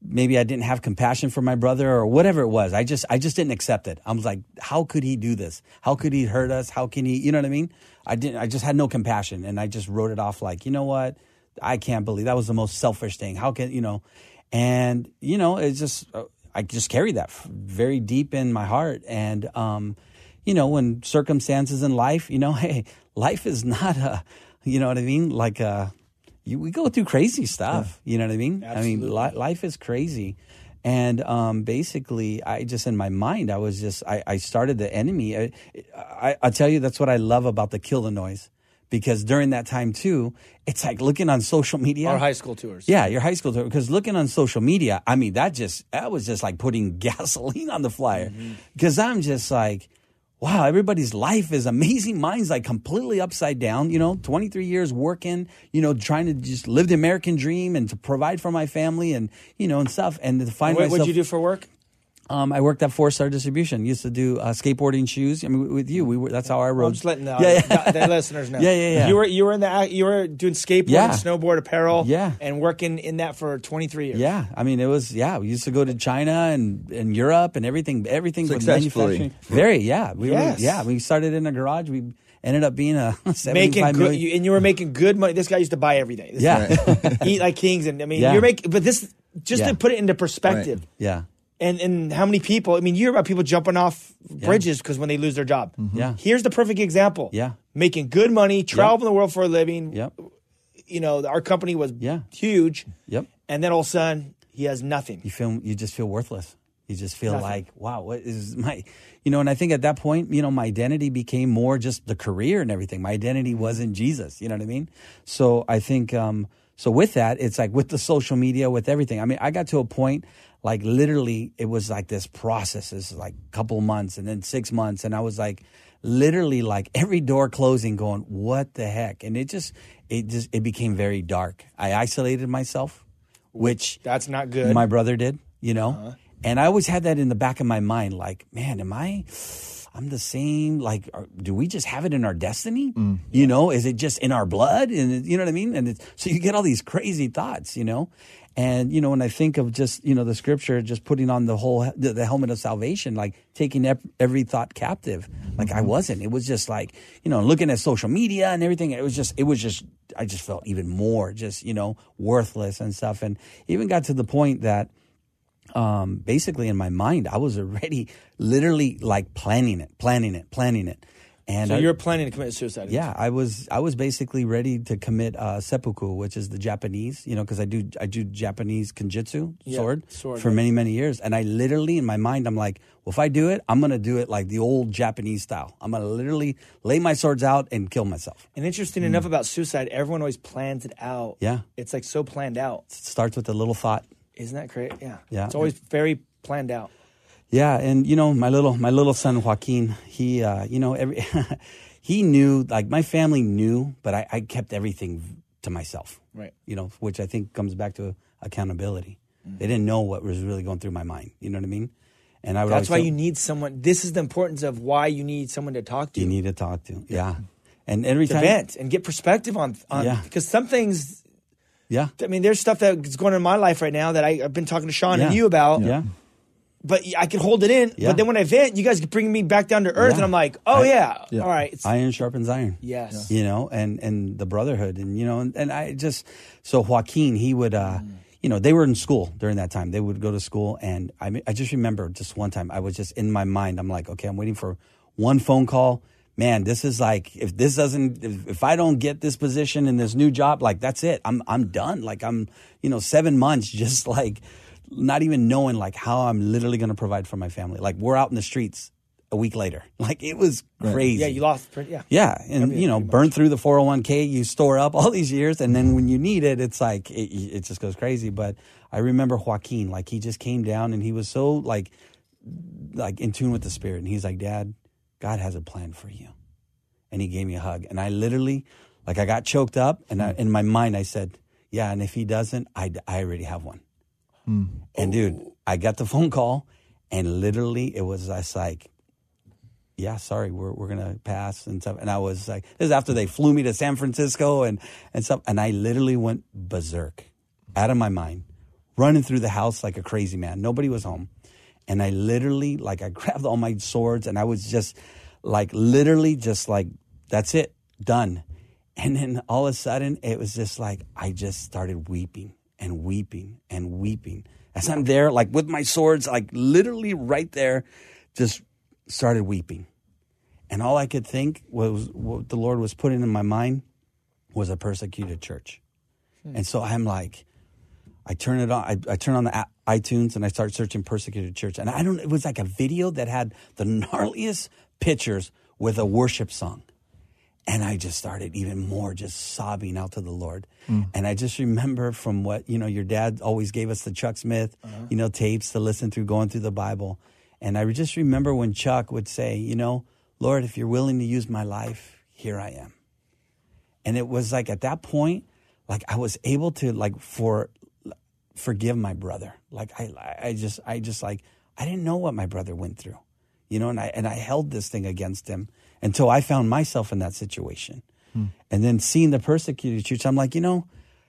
maybe I didn't have compassion for my brother or whatever it was. I just I just didn't accept it. I was like, how could he do this? How could he hurt us? How can he? You know what I mean? I didn't. I just had no compassion, and I just wrote it off like, you know what? I can't believe that was the most selfish thing. How can you know? And you know, it's just uh, I just carried that very deep in my heart, and um, you know, when circumstances in life, you know, hey, life is not a, you know what I mean, like a you, we go through crazy stuff. You know what I mean? I mean, li- life is crazy. And um, basically, I just in my mind, I was just I, I started the enemy. I, I I tell you, that's what I love about the kill the noise, because during that time too, it's like looking on social media. Our high school tours. Yeah, your high school tour. Because looking on social media, I mean, that just that was just like putting gasoline on the flyer. Because I'm just like, wow, everybody's life is amazing. Mine's like completely upside down. You know, 23 years working. You know, trying to just live the American dream and to provide for my family and you know and stuff. And to find What myself. would you do for work? Um, I worked at Four Star Distribution. Used to do uh, skateboarding shoes. I mean, with you, we were, that's how I rode. I'm just letting the, yeah, yeah. the, the listeners know. Yeah, yeah, yeah. You were you were in the you were doing skateboard, Yeah. snowboard apparel, Yeah. and working in that for 23 years. Yeah, I mean, it was yeah. We used to go to China and, and Europe and everything. Everything with Successfully. manufacturing. Very yeah. We Yes. were, yeah. We started in a garage. We ended up being a making good, million. you, and you were making good money. This guy used to buy every day. This yeah, guy- eat like kings, and I mean, Yeah. you're making. But this just Yeah. to put it into perspective. Yeah. And and how many people? I mean, you hear about people jumping off bridges because when they lose their job. Yeah. Here's the perfect example. Yeah. Making good money, traveling the world for a living. Yep. You know, our company was Yeah. huge. Yep. And then all of a sudden, he has nothing. you feel you just feel worthless. You just feel Nothing. like, wow, what is my, you know? And I think at that point, you know, my identity became more just the career and everything. My identity wasn't Jesus. You know what I mean? So I think, um, so with that, it's like with the social media, with everything. I mean, I got to a point, like literally, it was like this process. This is like a couple months and then six months, and I was like, literally, like every door closing, going, what the heck? And it just, it just, it became very dark. I isolated myself, which That's not good. my brother did, you know? Uh-huh. And I always had that in the back of my mind like, man, am I I'm the same like are, do we just have it in our destiny? Mm, you know, is it just in our blood and you know what I mean? And it's, so you get all these crazy thoughts, you know? And you know, when I think of just, you know, the scripture just putting on the whole the, the helmet of salvation like taking ev- every thought captive. Like I wasn't. It was just like, you know, looking at social media and everything, it was just it was just I just felt even more just, you know, worthless and stuff and even got to the point that um, basically in my mind, I was already literally like planning it, planning it, planning it. And so I- you're planning to commit suicide. yeah, I was I was basically ready to commit uh, seppuku, which is the Japanese, you know, because I do I do Japanese kenjutsu Yeah, sword, sword, for many many years, and I literally in my mind I'm like, well, if I do it, I'm gonna do it like the old Japanese style. I'm gonna literally lay my swords out and kill myself. And interesting enough about suicide, everyone always plans it out. Yeah. It's like so planned out. It starts with a little thought. Isn't that great? Yeah. Yeah. It's always very planned out. Yeah, and you know my little my little son Joaquin, he uh, you know every he knew like my family knew, but I, I kept everything to myself. Right. You know, which I think comes back to accountability. Mm-hmm. They didn't know what was really going through my mind. You know what I mean? And I would That's why tell- you need someone. This is the importance of why you need someone to talk to. you need to talk to. Yeah. And every to time vent and get perspective on, on Yeah. because some things Yeah. I mean, there's stuff that's going on in my life right now that I, I've been talking to Sean and you about. Yeah. But I can hold it in. Yeah. But then when I vent, you guys bring me back down to earth, Yeah. and I'm like, oh I- yeah, Yeah. all right. It's, Iron sharpens iron. Yes. You know, and and the brotherhood, and you know, and, and I just so Joaquin, he would, uh, you know, they were in school during that time. They would go to school, and I I just remember just one time I was just in my mind. I'm like, okay, I'm waiting for one phone call. Man, this is like if this doesn't if, if I don't get this position in this new job, like that's it. I'm I'm done. Like I'm you know seven months just like not even knowing like how I'm literally going to provide for my family. Like we're out in the streets a week later. Like it was crazy. yeah, you lost. pretty- Yeah. Yeah, and you know, burn through the 401k you store up all these years, and then when you need it, it's like it, it just goes crazy. But I remember Joaquin, like he just came down and he was so like like in tune with the spirit, and he's like, "Dad, God has a plan for you," and he gave me a hug, and I literally like I got choked up, and I, in my mind I said, "Yeah," and if he doesn't, I I already have one. Mm. And dude, I got the phone call, and literally it was just like yeah, sorry, we're we're gonna pass and stuff. And I was like, this is after they flew me to San Francisco and and stuff. And I literally went berserk, out of my mind, running through the house like a crazy man. Nobody was home, and I literally like I grabbed all my swords and I was just like literally just like that's it, done. And then all of a sudden, it was just like I just started weeping and weeping and weeping as I'm there, like with my swords, like literally right there, just started weeping. And all I could think was what the Lord was putting in my mind was a persecuted church. Hmm. And so I'm like, I turn it on. I, I turn on the iTunes and I start searching persecuted church. And I don't. It was like a video that had the gnarliest pictures with a worship song. And I just started even more just sobbing out to the Lord. Mm. And I just remember from what, you know, your dad always gave us the Chuck Smith, uh-huh. you know, tapes to listen through going through the Bible. And I just remember when Chuck would say, you know, Lord, if you're willing to use my life, here I am. And it was like at that point, like I was able to like for forgive my brother. Like I I just I just like I didn't know what my brother went through. You know, and I and I held this thing against him until I found myself in that situation. Hmm. And then seeing the persecuted church, I'm like, you know,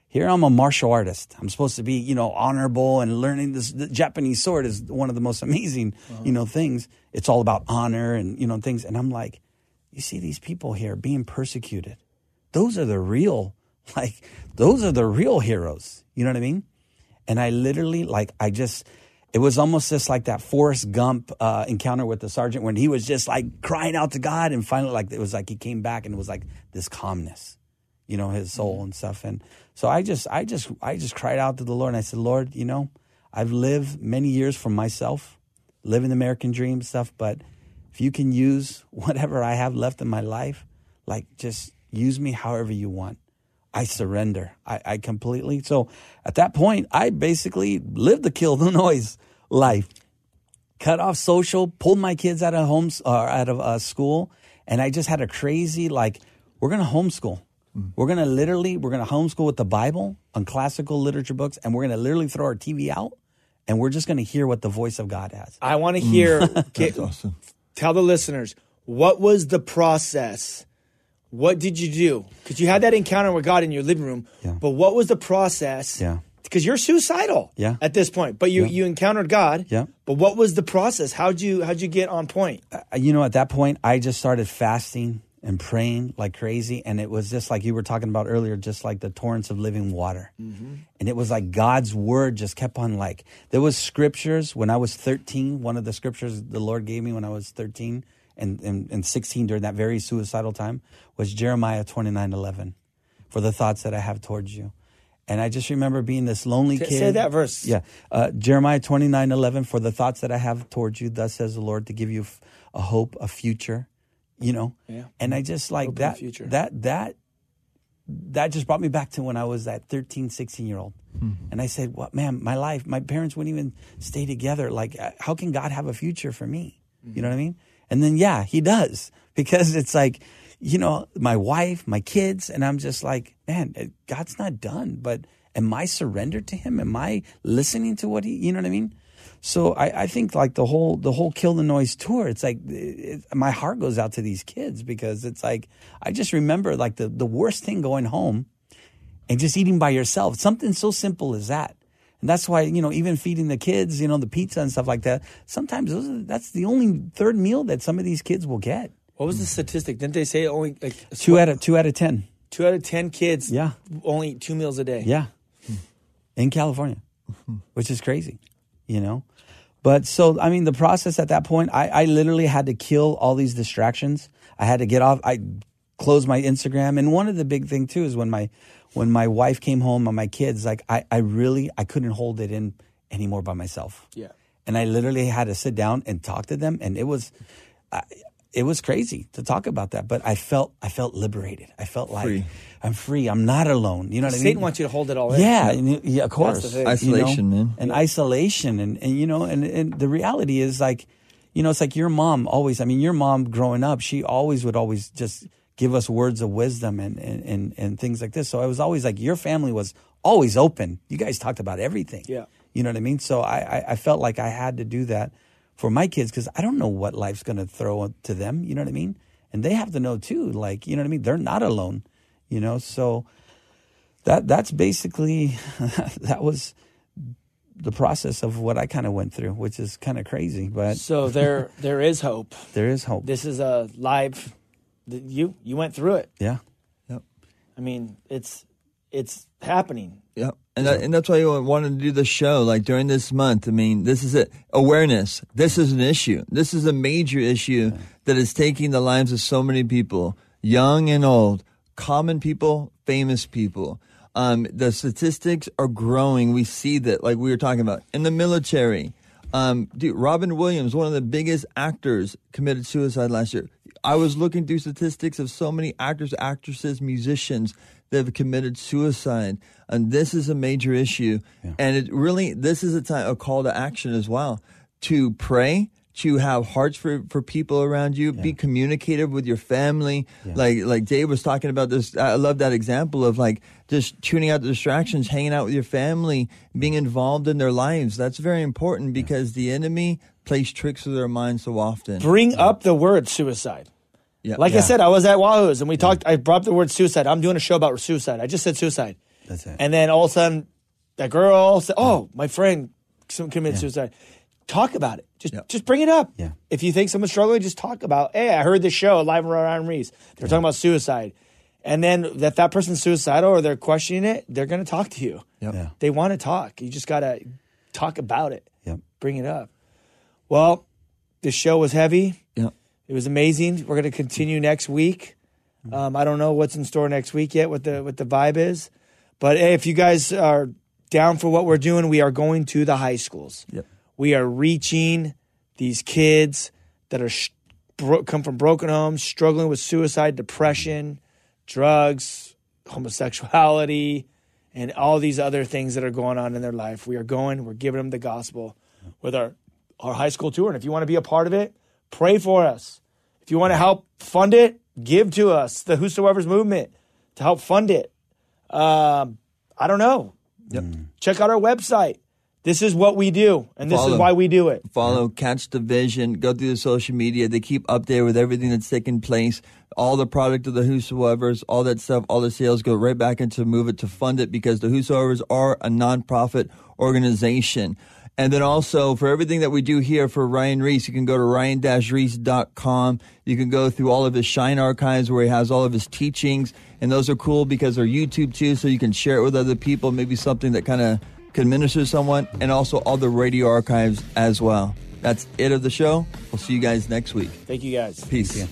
here I'm a martial artist. I'm supposed to be, you know, honorable and learning this. The Japanese sword is one of the most amazing, you know, things. It's all about honor and, you know, things. And I'm like, you see these people here being persecuted. Those are the real, like, those are the real heroes. You know what I mean? And I literally, like, I just, it was almost just like that Forrest Gump uh, encounter with the sergeant when he was just like crying out to God. And finally, like, it was like he came back and it was like this calmness, you know, his soul and stuff. And so I just, I just, I just cried out to the Lord and I said, Lord, you know, I've lived many years for myself, living the American dream stuff, but if you can use whatever I have left in my life, like just use me however you want. I surrender. I, I completely. So at that point, I basically lived the kill the noise life. Cut off social, pulled my kids out of homes or out of uh, school, and I just had a crazy like, we're gonna homeschool. Hmm. We're gonna literally, we're gonna homeschool with the Bible on classical literature books, and we're gonna literally throw our TV out, and we're just gonna hear what the voice of God has. I want to hmm. hear. get- That's awesome. Tell the listeners what was the process. What did you do? Because you had that encounter with God in your living room. Yeah. But what was the process? Yeah. Because you're suicidal. Yeah. At this point, but you Yeah. you encountered God. Yeah. But what was the process? How'd you how'd you get on point? Uh, you know, at that point, I just started fasting and praying like crazy. And it was just like you were talking about earlier, just like the torrents of living water. And it was like God's word just kept on like, there was scriptures when I was 13, one of the scriptures the Lord gave me when I was 13 and, and, and 16 during that very suicidal time was Jeremiah 29, 11. For the thoughts that I have towards you. And I just remember being this lonely kid. say that verse. Yeah. Uh, Jeremiah 29 11, for the thoughts that I have towards you, thus says the Lord, to give you f- a hope, a future, you know? Yeah. And I just like Hope that, future. that, that, that just brought me back to when I was that 13, 16 year old. And I said, what, man, my life, my parents wouldn't even stay together. Like, uh, how can God have a future for me? You know what I mean? And then, yeah, he does because it's like, you know, my wife, my kids, and I'm just like, man, uh, God's not done. But am I surrendered to Him? Am I listening to what He? You know what I mean? So I, I think like the whole the whole kill the noise tour. It's like it, my heart goes out to these kids because it's like I just remember like the the worst thing going home and just eating by yourself. Something so simple as that. And that's why, you know, even feeding the kids, you know, the pizza and stuff like that, sometimes those are, that's the only third meal that some of these kids will get. What was the statistic? Didn't they say only like Two out of two out of ten. two out of ten kids? Yeah. Only eat two meals a day. Yeah. In California, which is crazy, you know? But so, I mean, the process at that point, I, I literally had to kill all these distractions. I had to get off. I closed my Instagram. And one of the big thing too is when my, when my wife came home and my kids, like I, I really, I couldn't hold it in anymore by myself. Yeah. And I literally had to sit down and talk to them. And it was, I, it was crazy to talk about that, but I felt, I felt liberated. I felt like Free. I'm free. I'm not alone. You know what I mean? Satan wants you to hold it all in. Yeah, and you- yeah, of course. thing. You know? Isolation, man. And isolation, and, and you know, and, and the reality is like, you know, it's like your mom always. I mean, your mom growing up, she always would always just give us words of wisdom and and and, and things like this. So I was always like, your family was always open. You guys talked about everything. Yeah. You know what I mean? So I I, I felt like I had to do that for my kids because I don't know what life's going to throw to them. You know what I mean? And they have to know too. Like, you know what I mean? They're not alone. You know, so that that's basically that was the process of what I kind of went through, which is kind of crazy, but So there there is hope. there is hope. This is a live. Th- You you went through it. yeah, Yep. I mean, it's it's happening. Yep. And, that, and that's why I wanted to do the show like during this month. I mean, this is it. Awareness. This is an issue. This is a major issue that is taking the lives of so many people, young and old, common people, famous people. Um, the statistics are growing. We see that, like we were talking about, in the military. Um, dude, Robin Williams, one of the biggest actors, committed suicide last year. I was looking through statistics of so many actors, actresses, musicians that have committed suicide, and this is a major issue. And it really, this is a time, a call to action as well, to pray, to have hearts for, for people around you, be communicative with your family. Like like Dave was talking about this. I love that example of like just tuning out the distractions, hanging out with your family, being involved in their lives. That's very important because the enemy plays tricks with their minds so often. Bring up the word suicide. Yeah. Like I said, I was at Wahoo's and we talked. I brought up the word suicide. I'm doing a show about suicide. I just said suicide. That's it. And then all of a sudden, that girl said, "Oh, my friend committed suicide." Talk about it. Just Yeah. just bring it up. Yeah. If you think someone's struggling, just talk about. Hey, I heard this show live around Ries. They're talking about suicide, and then that that person's suicidal or they're questioning it, they're going to talk to you. Yep. Yeah. They want to talk. You just got to talk about it. Yep. Bring it up. Well, the show was heavy. Yep. It was amazing. We're going to continue next week. Um, I don't know what's in store next week yet. What the what the vibe is, but hey, if you guys are down for what we're doing, we are going to the high schools. Yep. We are reaching these kids that are sh- bro- come from broken homes, struggling with suicide, depression, drugs, homosexuality, and all these other things that are going on in their life. We are going. We're giving them the gospel with our our high school tour. And if you want to be a part of it, pray for us. If you want to help fund it, give to us, the Whosoever's movement, to help fund it. Um, I don't know. Yep. Check out our website. This is what we do, and this Follow. is why we do it. follow Catch the Vision, go through the social media. They keep up there with everything that's taking place. All the product of the Whosoever's, all that stuff, all the sales go right back into Move It to fund it because the Whosoever's are a nonprofit organization. And then also for everything that we do here for Ryan Ries, you can go to ryan-reese.com. You can go through all of his Shine archives where he has all of his teachings. And those are cool because they're YouTube too, so you can share it with other people, maybe something that kind of can minister to someone, and also all the radio archives as well. That's it of the show. We'll see you guys next week. Thank you guys. Peace.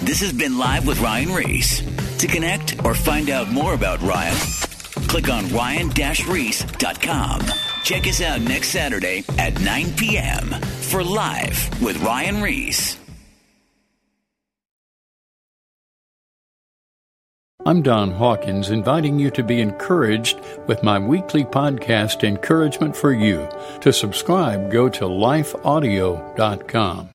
This has been Live with Ryan Ries. To connect or find out more about Ryan, click on ryan-reese.com. Check us out next Saturday at 9 p.m. for Live with Ryan Ries. I'm Don Hawkins, inviting you to be encouraged with my weekly podcast, Encouragement for You. To subscribe, go to lifeaudio.com.